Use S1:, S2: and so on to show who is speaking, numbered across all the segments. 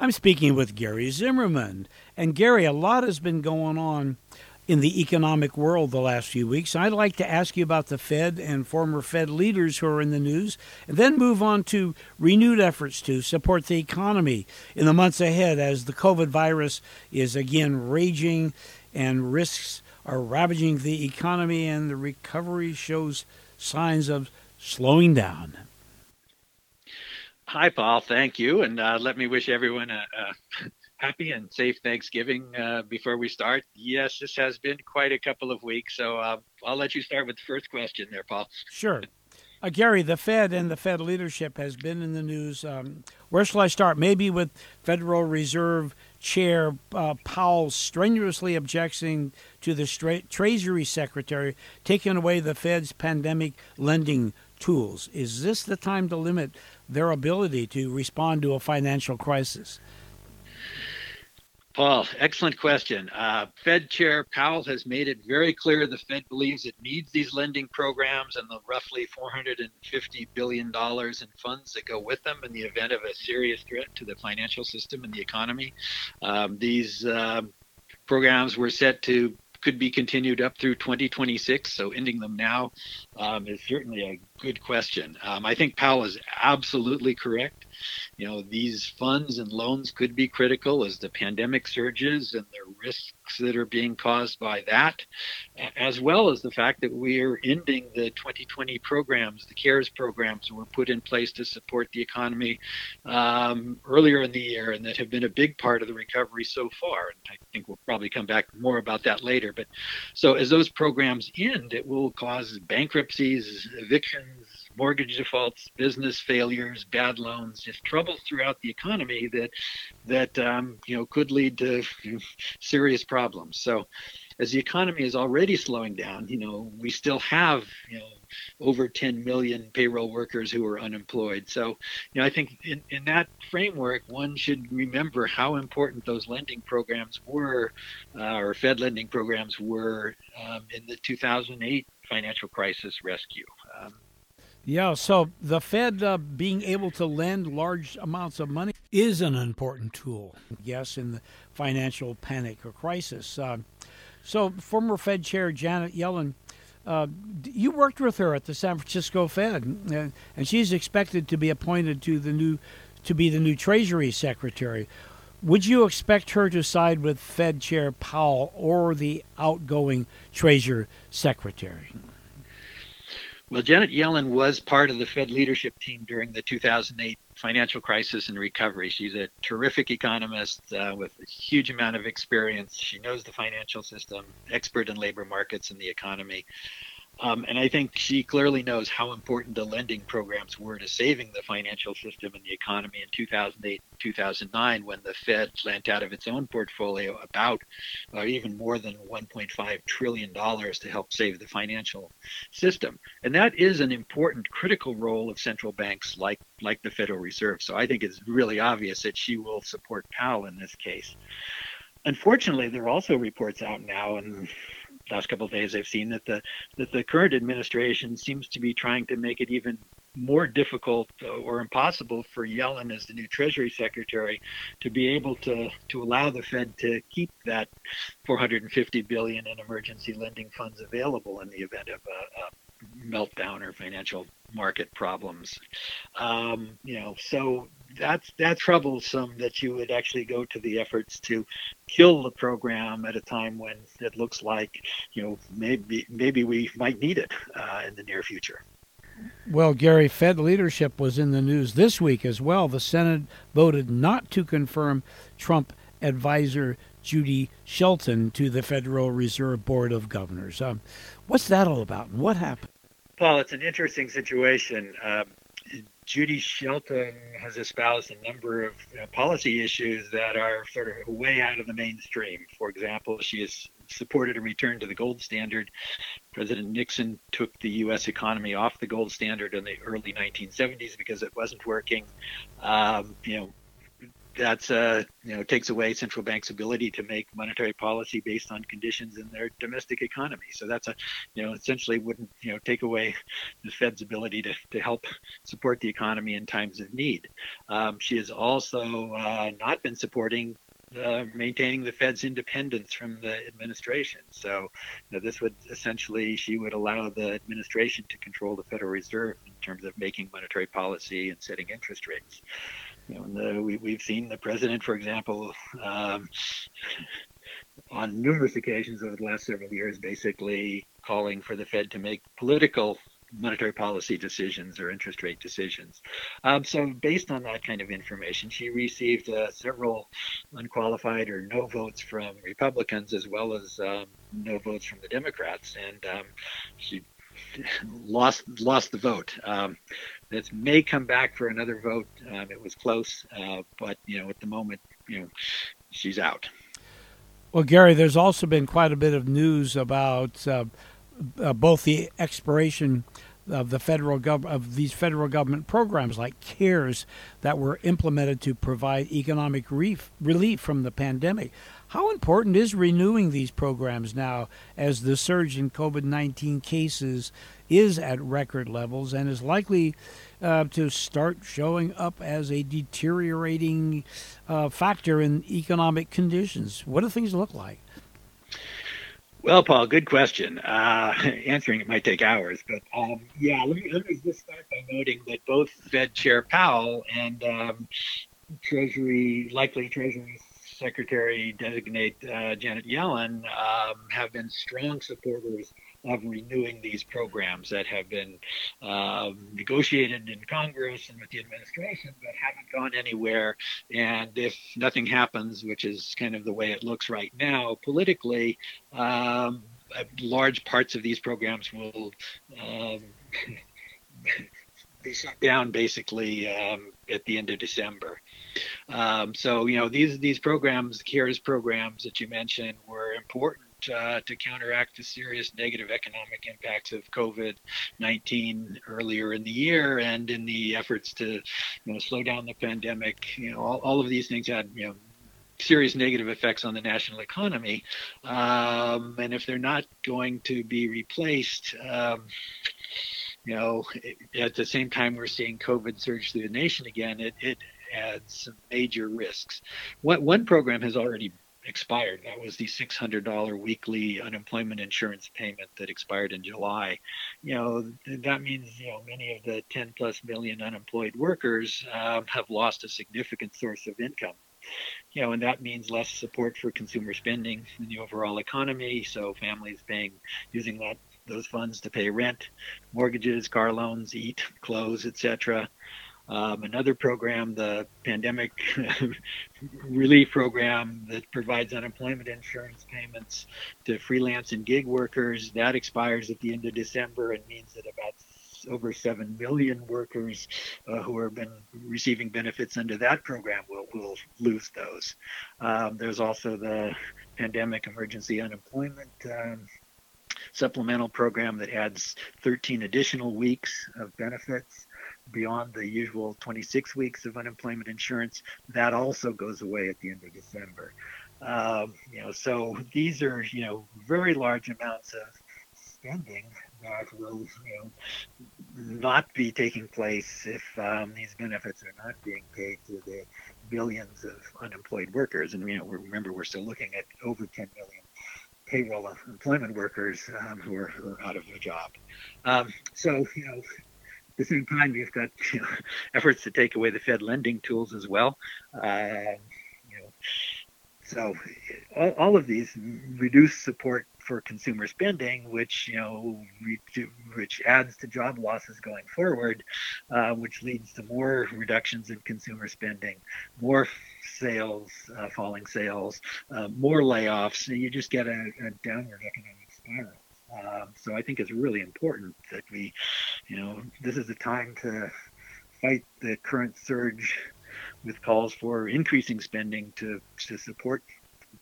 S1: I'm speaking with Gary Zimmerman. And Gary, a lot has been going on in the economic world the last few weeks. I'd like to ask you about the Fed and former Fed leaders who are in the news, and then move on to renewed efforts to support the economy in the months ahead as the COVID virus is again raging and risks are ravaging the economy and the recovery shows signs of slowing down.
S2: Hi, Paul. Thank you. And uh, let me wish everyone a, a happy and safe Thanksgiving uh, before we start. Yes, this has been quite a couple of weeks. So uh, I'll let you start with the first question there, Paul.
S1: Sure. Uh, Gary, the Fed and the Fed leadership has been in the news. Um, where shall I start? Maybe with Federal Reserve Chair uh, Powell strenuously objecting to the stra- Treasury Secretary taking away the Fed's pandemic lending tools. Is this the time to limit their ability to respond to a financial crisis?
S2: Paul, excellent question. Uh, Fed Chair Powell has made it very clear the Fed believes it needs these lending programs and the roughly $450 billion in funds that go with them in the event of a serious threat to the financial system and the economy. Um, these uh, programs were set to could be continued up through 2026. So ending them now um, is certainly a good question. Um, I think Powell is absolutely correct. You know, these funds and loans could be critical as the pandemic surges and the risks that are being caused by that, as well as the fact that we are ending the 2020 programs, the CARES programs that were put in place to support the economy um, earlier in the year and that have been a big part of the recovery so far. And I think we'll probably come back more about that later. But so as those programs end, it will cause bankruptcies, evictions, mortgage defaults, business failures, bad loans, just troubles throughout the economy that that um, you know could lead to serious problems. So, as the economy is already slowing down, you know we still have you know over 10 million payroll workers who are unemployed. So, you know, I think in, in that framework, one should remember how important those lending programs were, uh, or Fed lending programs were um, in the 2008 financial crisis rescue. Um,
S1: yeah, so the Fed uh, being able to lend large amounts of money is an important tool, yes, in the financial panic or crisis. Uh, so, former Fed Chair Janet Yellen, uh, you worked with her at the San Francisco Fed, uh, and she's expected to be appointed to the new to be the new Treasury Secretary. Would you expect her to side with Fed Chair Powell or the outgoing Treasury Secretary?
S2: Well, Janet Yellen was part of the Fed leadership team during the 2008 financial crisis and recovery. She's a terrific economist uh, with a huge amount of experience. She knows the financial system, expert in labor markets and the economy. Um, and I think she clearly knows how important the lending programs were to saving the financial system and the economy in 2008 2009 when the Fed lent out of its own portfolio about uh, even more than 1.5 trillion dollars to help save the financial system. And that is an important critical role of central banks like like the Federal Reserve. So I think it's really obvious that she will support Powell in this case. Unfortunately, there are also reports out now, and last couple of days I've seen that the that the current administration seems to be trying to make it even more difficult or impossible for Yellen as the new Treasury Secretary to be able to to allow the Fed to keep that 450 billion in emergency lending funds available in the event of a, a meltdown or financial market problems. Um, you know, so that's that's troublesome that you would actually go to the efforts to kill the program at a time when it looks like you know maybe maybe we might need it uh, in the near future.
S1: Well, Gary, Fed leadership was in the news this week as well. The Senate voted not to confirm Trump advisor Judy Shelton to the Federal Reserve Board of Governors. Um, what's that all about? What happened?
S2: Paul, it's an interesting situation. Um, Judy Shelton has espoused a number of know, policy issues that are sort of way out of the mainstream. For example, she has supported a return to the gold standard. President Nixon took the U.S. economy off the gold standard in the early 1970s because it wasn't working. Um, you know, that's uh, you know takes away central banks' ability to make monetary policy based on conditions in their domestic economy. So that's a you know essentially wouldn't you know take away the Fed's ability to, to help support the economy in times of need. Um, she has also uh, not been supporting uh, maintaining the Fed's independence from the administration. So you know, this would essentially, she would allow the administration to control the Federal Reserve in terms of making monetary policy and setting interest rates. You know, the, we, we've seen the president, for example, um, on numerous occasions over the last several years, basically calling for the Fed to make political monetary policy decisions or interest rate decisions. Um, so, based on that kind of information, she received uh, several unqualified or no votes from Republicans as well as um, no votes from the Democrats, and um, she lost lost the vote. This may come back for another vote. Um, it was close, uh, but you know, at the moment, you know, she's out.
S1: Well, Gary, there's also been quite a bit of news about uh, uh, both the expiration of the federal gov- of these federal government programs like CARES that were implemented to provide economic relief, relief from the pandemic. How important is renewing these programs now as the surge in COVID 19 cases is at record levels and is likely uh, to start showing up as a deteriorating uh, factor in economic conditions? What do things look like?
S2: Well, Paul, good question. Uh, answering it might take hours, but um, yeah, let me, let me just start by noting that both Fed Chair Powell and um, Treasury, likely Treasury Secretary designate uh, Janet Yellen um, have been strong supporters of renewing these programs that have been uh, negotiated in Congress and with the administration, but haven't gone anywhere. And if nothing happens, which is kind of the way it looks right now politically, um, large parts of these programs will um, be shut down basically um, at the end of December. Um, so you know these these programs, CARES programs that you mentioned, were important uh, to counteract the serious negative economic impacts of COVID-19 earlier in the year, and in the efforts to you know slow down the pandemic. You know all, all of these things had you know serious negative effects on the national economy. Um, and if they're not going to be replaced, um, you know, at the same time we're seeing COVID surge through the nation again, it, it adds some major risks. What, one program has already expired. That was the $600 weekly unemployment insurance payment that expired in July. You know, that means, you know, many of the 10 plus million unemployed workers um, have lost a significant source of income. You know, and that means less support for consumer spending in the overall economy. So families paying, using that those funds to pay rent, mortgages, car loans, eat, clothes, etc. Um, another program, the pandemic relief program that provides unemployment insurance payments to freelance and gig workers, that expires at the end of December and means that about over 7 million workers uh, who have been receiving benefits under that program will, will lose those. Um, there's also the pandemic emergency unemployment um, supplemental program that adds 13 additional weeks of benefits beyond the usual 26 weeks of unemployment insurance. That also goes away at the end of December. Um, you know, so these are you know very large amounts of spending that will you know not be taking place if um, these benefits are not being paid to the billions of unemployed workers. And you know, remember we're still looking at over 10 million payroll employment workers um, who, are, who, are, out of a job. Um, so, you know, the same time, you've got you know, efforts to take away the Fed lending tools as well. Uh, you know, so all, all of these reduce support for consumer spending, which you know, which adds to job losses going forward, uh, which leads to more reductions in consumer spending, more sales, uh, falling sales, uh, more layoffs, you just get a, a downward economic spiral. Um, so I think it's really important that we, you know, this is the time to fight the current surge with calls for increasing spending to to support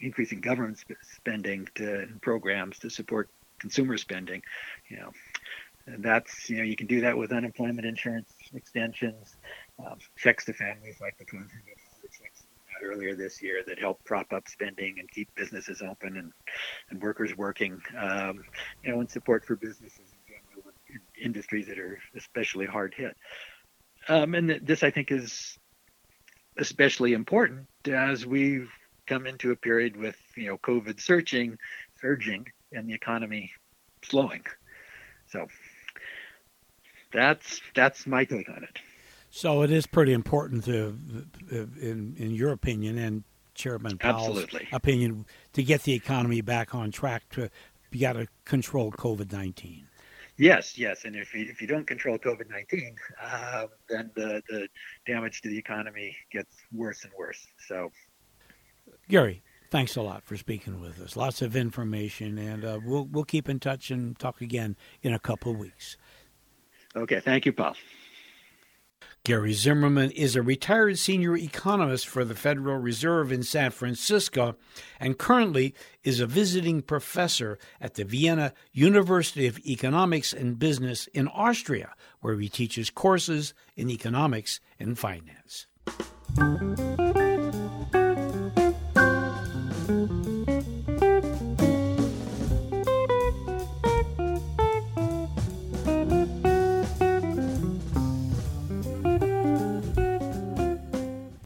S2: increasing government sp- spending to programs to support consumer spending. You know, and that's you know you can do that with unemployment insurance extensions, um, checks to families like the $1,200 checks earlier this year that helped prop up spending and keep businesses open and, and workers working. Um, you know, and support for businesses in general in industries that are especially hard hit. Um, and th- this, I think, is especially important as we've come into a period with you know COVID surging, surging, and the economy slowing. So that's that's my take on it.
S1: So it is pretty important to, in in your opinion and Chairman Powell's
S2: Absolutely.
S1: opinion, to get the economy back on track. To you got to control COVID nineteen.
S2: Yes, yes, and if you, if you don't control COVID nineteen, uh, then the the damage to the economy gets worse and worse. So,
S1: Gary, thanks a lot for speaking with us. Lots of information, and uh, we'll we'll keep in touch and talk again in a couple of weeks.
S2: Okay, thank you, Paul.
S1: Gary Zimmerman is a retired senior economist for the Federal Reserve in San Francisco and currently is a visiting professor at the Vienna University of Economics and Business in Austria, where he teaches courses in economics and finance.